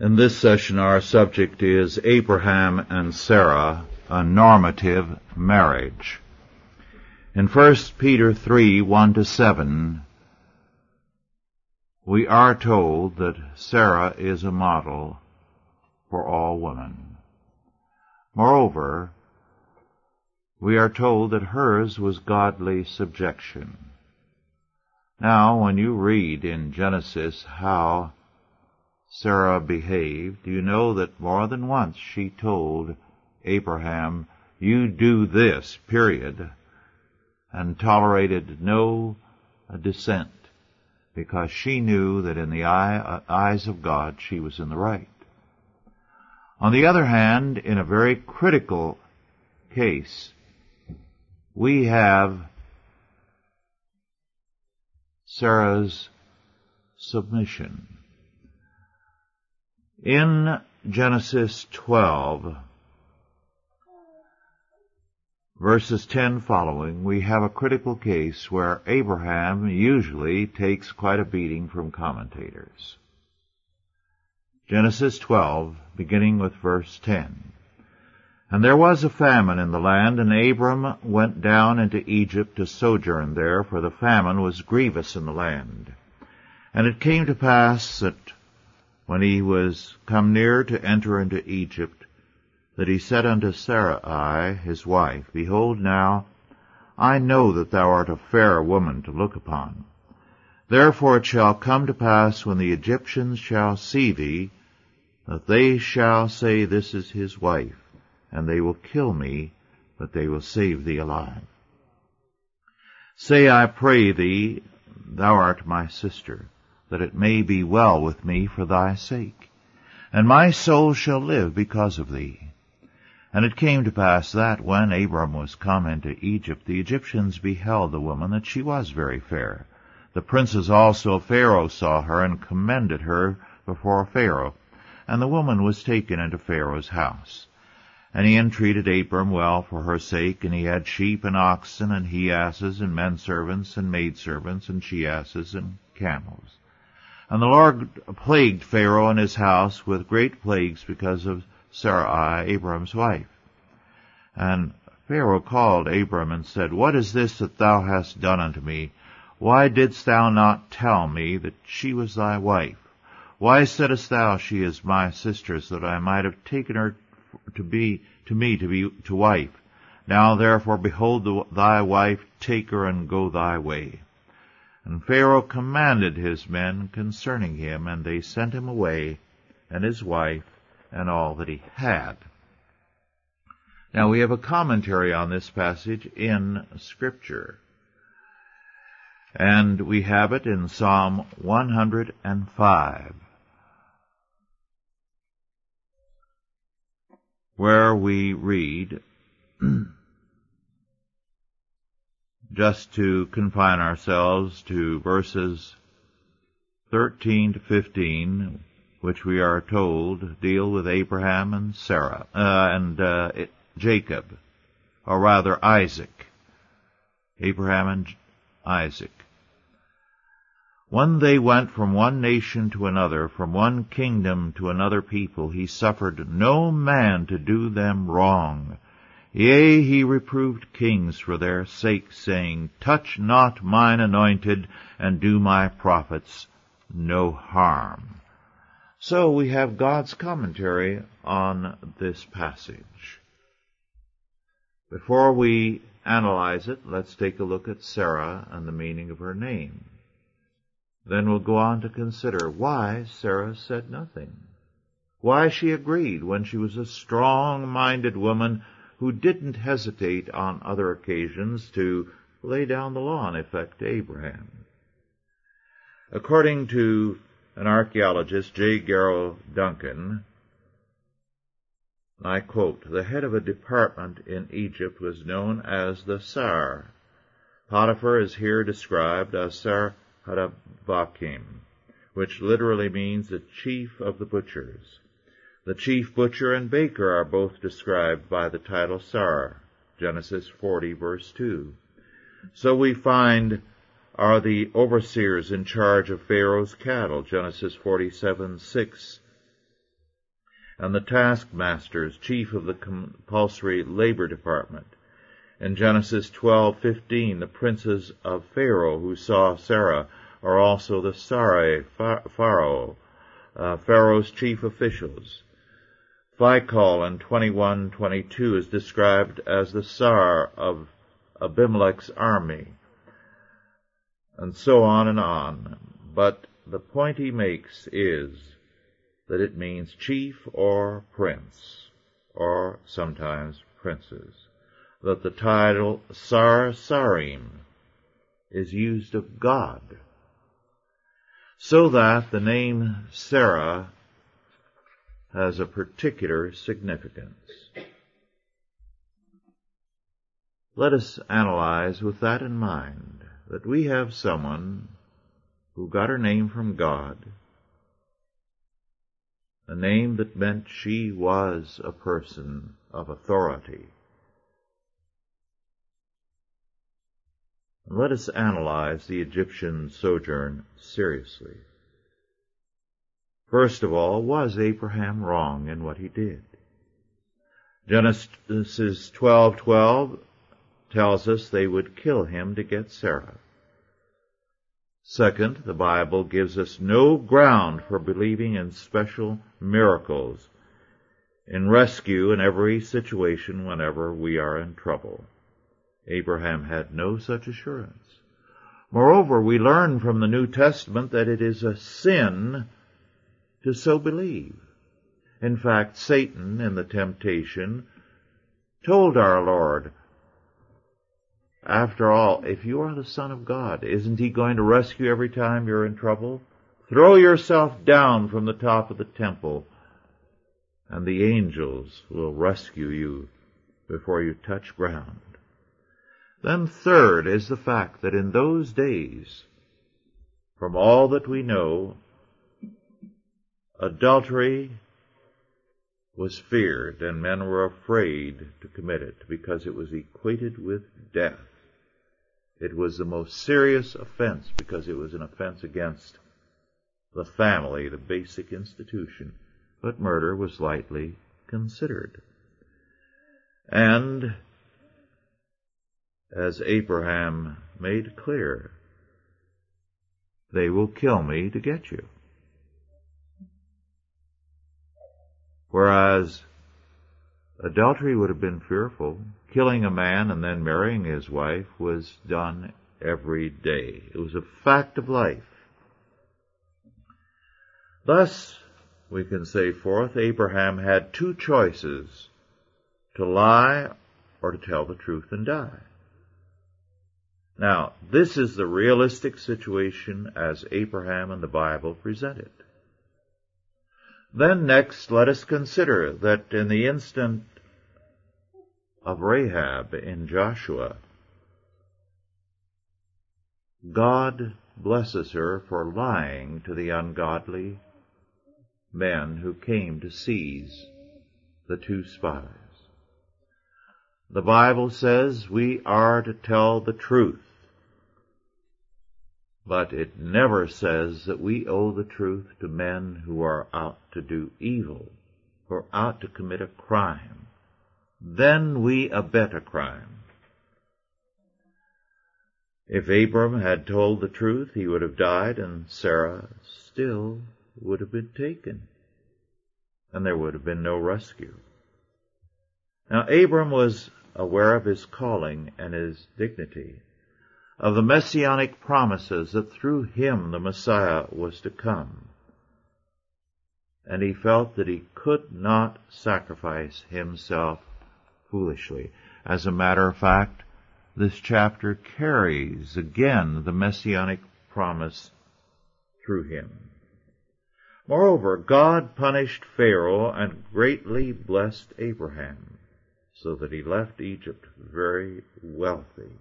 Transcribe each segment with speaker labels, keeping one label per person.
Speaker 1: In this session, our subject is Abraham and Sarah, a normative marriage. In 1 Peter 3, 1 to 7, we are told that Sarah is a model for all women. Moreover, we are told that hers was godly subjection. Now, when you read in Genesis how Sarah behaved, you know that more than once she told Abraham, you do this, period, and tolerated no dissent, because she knew that in the eye, eyes of God she was in the right. On the other hand, in a very critical case, we have Sarah's submission. In Genesis 12, verses 10 following, we have a critical case where Abraham usually takes quite a beating from commentators. Genesis 12, beginning with verse 10. And there was a famine in the land, and Abram went down into Egypt to sojourn there, for the famine was grievous in the land. And it came to pass that when he was come near to enter into Egypt, that he said unto Sarai his wife, Behold now, I know that thou art a fair woman to look upon. Therefore it shall come to pass when the Egyptians shall see thee, that they shall say, This is his wife, and they will kill me, but they will save thee alive. Say, I pray thee, thou art my sister that it may be well with me for thy sake. And my soul shall live because of thee. And it came to pass that when Abram was come into Egypt, the Egyptians beheld the woman that she was very fair. The princes also of Pharaoh saw her and commended her before Pharaoh. And the woman was taken into Pharaoh's house. And he entreated Abram well for her sake, and he had sheep and oxen and he asses and men servants and maid servants and she asses and camels. And the Lord plagued Pharaoh and his house with great plagues because of Sarai, Abram's wife. And Pharaoh called Abram and said, What is this that thou hast done unto me? Why didst thou not tell me that she was thy wife? Why saidst thou, She is my sister, so that I might have taken her to be to me to be to wife? Now therefore, behold the, thy wife, take her and go thy way. And Pharaoh commanded his men concerning him, and they sent him away, and his wife, and all that he had. Now we have a commentary on this passage in Scripture. And we have it in Psalm 105, where we read, just to confine ourselves to verses 13 to 15, which we are told deal with Abraham and Sarah, uh, and uh, Jacob, or rather Isaac. Abraham and Isaac. When they went from one nation to another, from one kingdom to another people, he suffered no man to do them wrong. Yea, he reproved kings for their sake, saying, Touch not mine anointed, and do my prophets no harm. So we have God's commentary on this passage. Before we analyze it, let's take a look at Sarah and the meaning of her name. Then we'll go on to consider why Sarah said nothing. Why she agreed when she was a strong-minded woman who didn't hesitate on other occasions to lay down the law in effect to Abraham. According to an archaeologist, J. Garrow Duncan, I quote, the head of a department in Egypt was known as the Sar. Potiphar is here described as Sar Hadavakim, which literally means the chief of the butchers. The chief butcher and baker are both described by the title Sar, Genesis 40 verse 2. So we find are the overseers in charge of Pharaoh's cattle, Genesis 47 6. and the taskmasters, chief of the compulsory labor department. In Genesis 12:15, the princes of Pharaoh who saw Sarah are also the Sarai Pharaoh, uh, Pharaoh's chief officials. Phicol in 21:22 is described as the Sar of Abimelech's army, and so on and on. But the point he makes is that it means chief or prince, or sometimes princes that the title Sar Sarim is used of God, so that the name Sarah has a particular significance. Let us analyze with that in mind that we have someone who got her name from God, a name that meant she was a person of authority. Let us analyze the Egyptian sojourn seriously. First of all, was Abraham wrong in what he did? Genesis 12:12 tells us they would kill him to get Sarah. Second, the Bible gives us no ground for believing in special miracles in rescue in every situation whenever we are in trouble. Abraham had no such assurance. Moreover, we learn from the New Testament that it is a sin to so believe. In fact, Satan in the temptation told our Lord, after all, if you are the Son of God, isn't He going to rescue every time you're in trouble? Throw yourself down from the top of the temple, and the angels will rescue you before you touch ground. Then third is the fact that in those days, from all that we know, adultery was feared and men were afraid to commit it because it was equated with death. It was the most serious offense because it was an offense against the family, the basic institution. But murder was lightly considered. And as Abraham made clear, they will kill me to get you. Whereas adultery would have been fearful. Killing a man and then marrying his wife was done every day. It was a fact of life. Thus, we can say forth, Abraham had two choices, to lie or to tell the truth and die. Now, this is the realistic situation as Abraham and the Bible present it. Then next, let us consider that in the instant of Rahab in Joshua, God blesses her for lying to the ungodly men who came to seize the two spies. The Bible says we are to tell the truth but it never says that we owe the truth to men who are out to do evil, who are out to commit a crime. Then we abet a crime. If Abram had told the truth, he would have died and Sarah still would have been taken. And there would have been no rescue. Now Abram was aware of his calling and his dignity of the messianic promises that through him the Messiah was to come. And he felt that he could not sacrifice himself foolishly. As a matter of fact, this chapter carries again the messianic promise through him. Moreover, God punished Pharaoh and greatly blessed Abraham, so that he left Egypt very wealthy.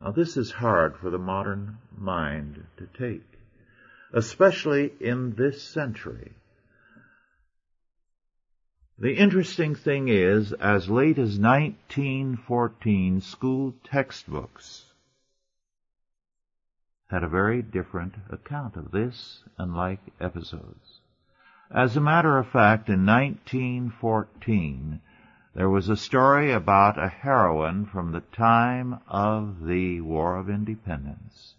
Speaker 1: Now this is hard for the modern mind to take, especially in this century. The interesting thing is, as late as 1914, school textbooks had a very different account of this and like episodes. As a matter of fact, in 1914, there was a story about a heroine from the time of the War of Independence,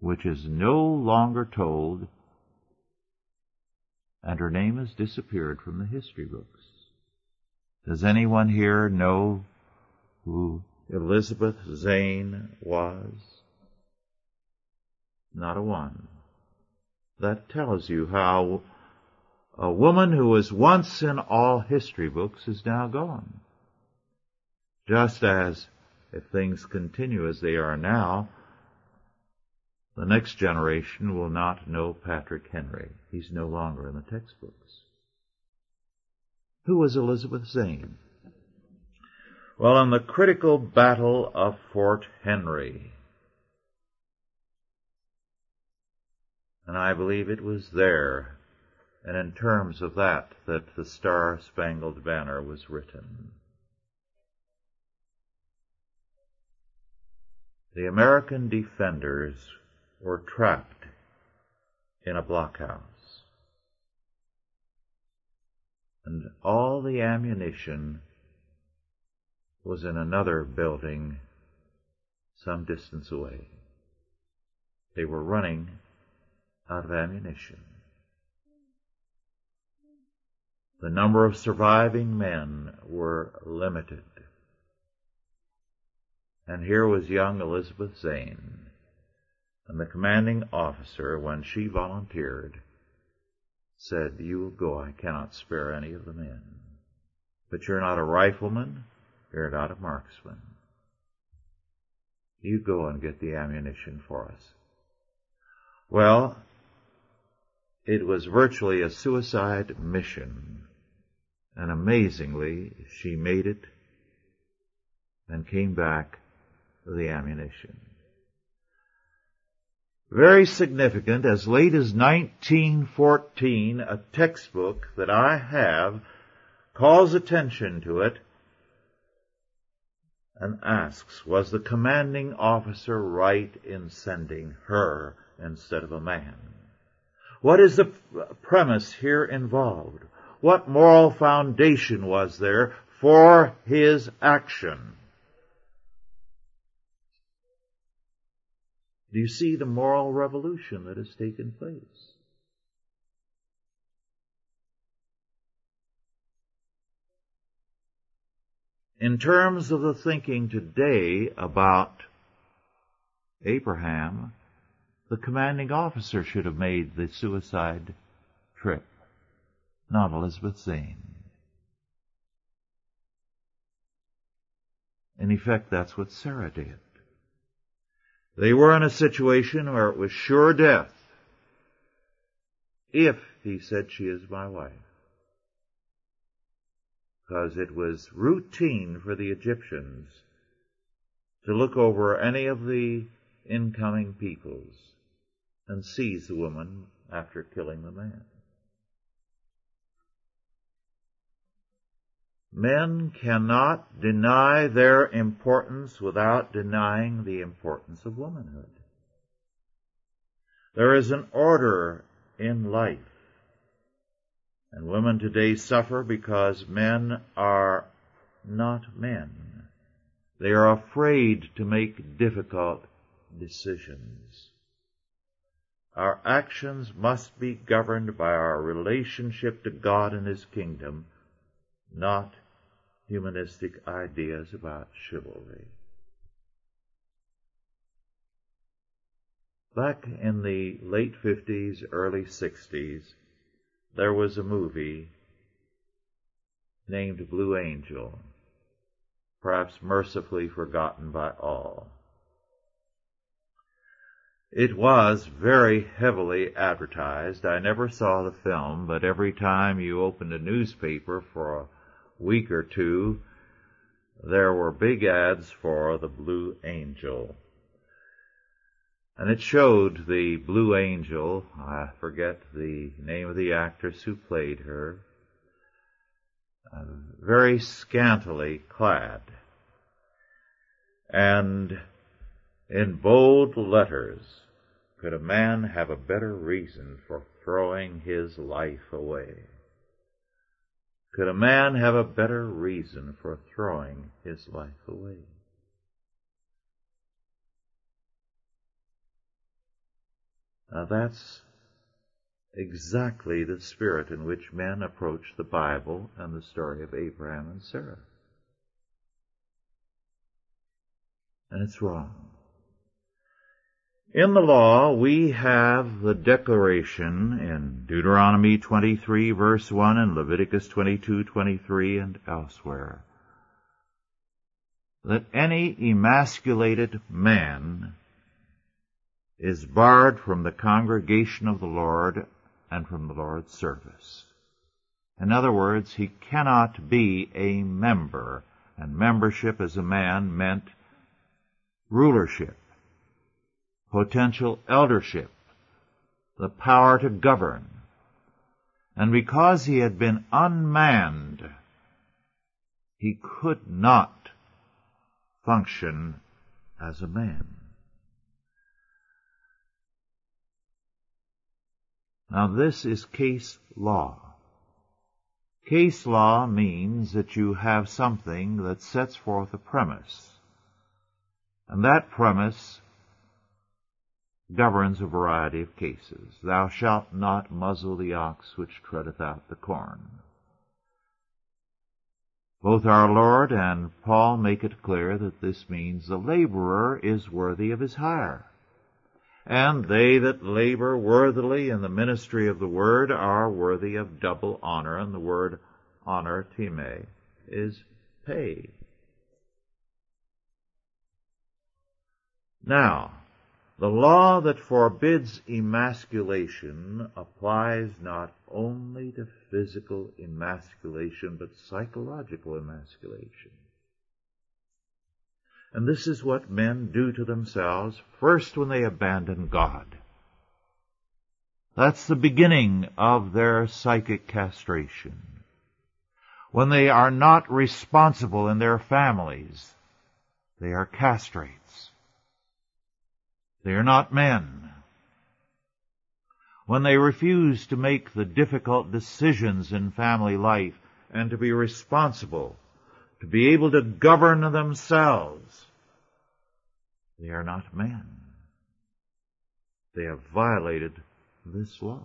Speaker 1: which is no longer told, and her name has disappeared from the history books. Does anyone here know who Elizabeth Zane was? Not a one. That tells you how a woman who was once in all history books is now gone. Just as, if things continue as they are now, the next generation will not know Patrick Henry. He's no longer in the textbooks. Who was Elizabeth Zane? Well, in the critical battle of Fort Henry, and I believe it was there, and in terms of that, that the Star Spangled Banner was written. The American defenders were trapped in a blockhouse. And all the ammunition was in another building some distance away. They were running out of ammunition. The number of surviving men were limited. And here was young Elizabeth Zane, and the commanding officer, when she volunteered, said, You will go, I cannot spare any of the men. But you're not a rifleman, you're not a marksman. You go and get the ammunition for us. Well, it was virtually a suicide mission and amazingly, she made it and came back with the ammunition. Very significant, as late as 1914, a textbook that I have calls attention to it and asks, was the commanding officer right in sending her instead of a man? What is the premise here involved? What moral foundation was there for his action? Do you see the moral revolution that has taken place? In terms of the thinking today about Abraham, the commanding officer should have made the suicide trip not Elizabeth Zane. In effect, that's what Sarah did. They were in a situation where it was sure death. If, he said, she is my wife. Because it was routine for the Egyptians to look over any of the incoming peoples and seize the woman after killing the man. Men cannot deny their importance without denying the importance of womanhood. There is an order in life. And women today suffer because men are not men. They are afraid to make difficult decisions. Our actions must be governed by our relationship to God and His kingdom, not humanistic ideas about chivalry. Back in the late 50s, early 60s, there was a movie named Blue Angel, perhaps mercifully forgotten by all. It was very heavily advertised. I never saw the film, but every time you opened a newspaper for a week or two, there were big ads for the Blue Angel. And it showed the Blue Angel, I forget the name of the actress who played her, very scantily clad. And in bold letters, could a man have a better reason for throwing his life away? Could a man have a better reason for throwing his life away? Now that's exactly the spirit in which men approach the Bible and the story of Abraham and Sarah. And it's wrong. In the law, we have the declaration in Deuteronomy 23 verse 1 and Leviticus 22, 23 and elsewhere that any emasculated man is barred from the congregation of the Lord and from the Lord's service. In other words, he cannot be a member, and membership as a man meant rulership potential eldership, the power to govern. And because he had been unmanned, he could not function as a man. Now this is case law. Case law means that you have something that sets forth a premise. And that premise governs a variety of cases. Thou shalt not muzzle the ox which treadeth out the corn. Both our Lord and Paul make it clear that this means the laborer is worthy of his hire. And they that labor worthily in the ministry of the word are worthy of double honor, and the word honor, time, is pay. Now, the law that forbids emasculation applies not only to physical emasculation, but psychological emasculation. And this is what men do to themselves first when they abandon God. That's the beginning of their psychic castration. When they are not responsible in their families, they are castrates. They are not men. When they refuse to make the difficult decisions in family life and to be responsible, to be able to govern themselves, they are not men. They have violated this law.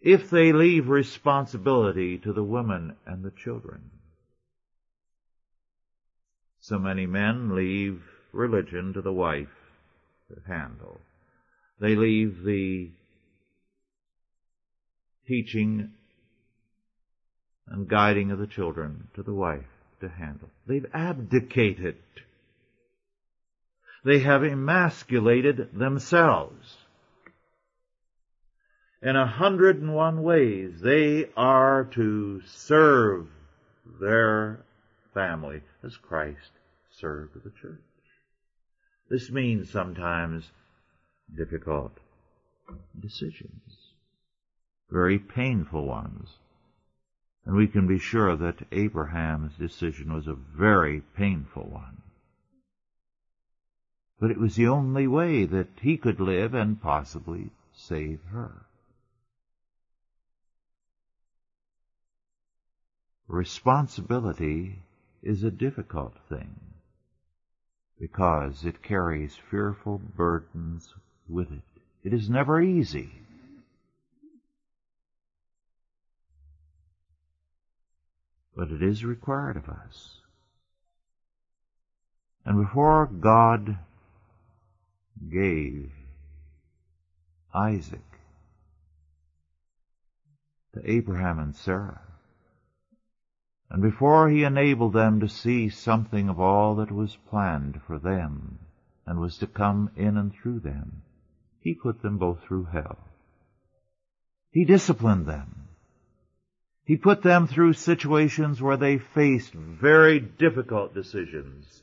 Speaker 1: If they leave responsibility to the women and the children, so many men leave religion to the wife to handle. They leave the teaching and guiding of the children to the wife to handle. They've abdicated. They have emasculated themselves. In a hundred and one ways, they are to serve their family as Christ served the church. This means sometimes difficult decisions, very painful ones. And we can be sure that Abraham's decision was a very painful one. But it was the only way that he could live and possibly save her. Responsibility is a difficult thing because it carries fearful burdens with it. It is never easy. But it is required of us. And before God gave Isaac to Abraham and Sarah, and before he enabled them to see something of all that was planned for them and was to come in and through them, he put them both through hell. He disciplined them. He put them through situations where they faced very difficult decisions.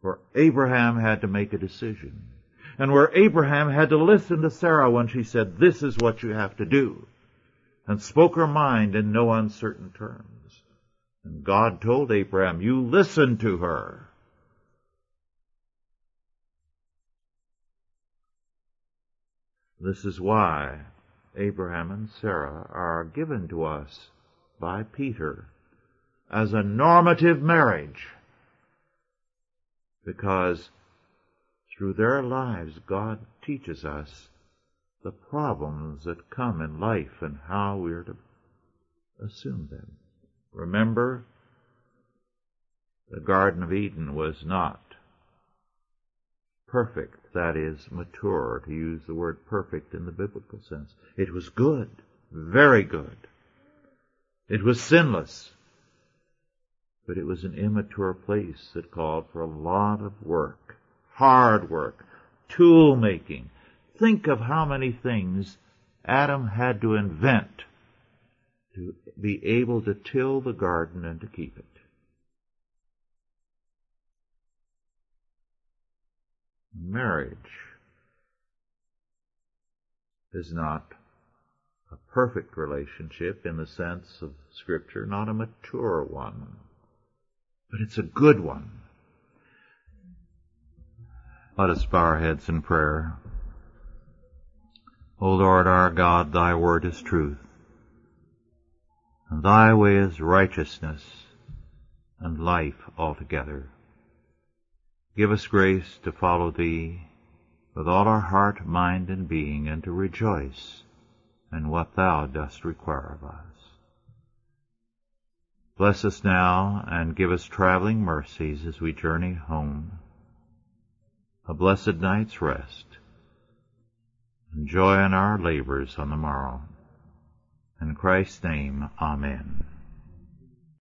Speaker 1: Where Abraham had to make a decision. And where Abraham had to listen to Sarah when she said, this is what you have to do and spoke her mind in no uncertain terms. And God told Abraham, you listen to her. This is why Abraham and Sarah are given to us by Peter as a normative marriage. Because through their lives, God teaches us the problems that come in life and how we're to assume them. Remember, the Garden of Eden was not perfect, that is, mature, to use the word perfect in the biblical sense. It was good, very good. It was sinless, but it was an immature place that called for a lot of work, hard work, tool making. Think of how many things Adam had to invent to be able to till the garden and to keep it. Marriage is not a perfect relationship in the sense of Scripture, not a mature one, but it's a good one. Let us bow our heads in prayer. O Lord our God, thy word is truth and thy way is righteousness and life altogether. Give us grace to follow thee with all our heart, mind, and being, and to rejoice in what thou dost require of us. Bless us now and give us traveling mercies as we journey home. A blessed night's rest joy in our labors on the morrow. In Christ's name, Amen.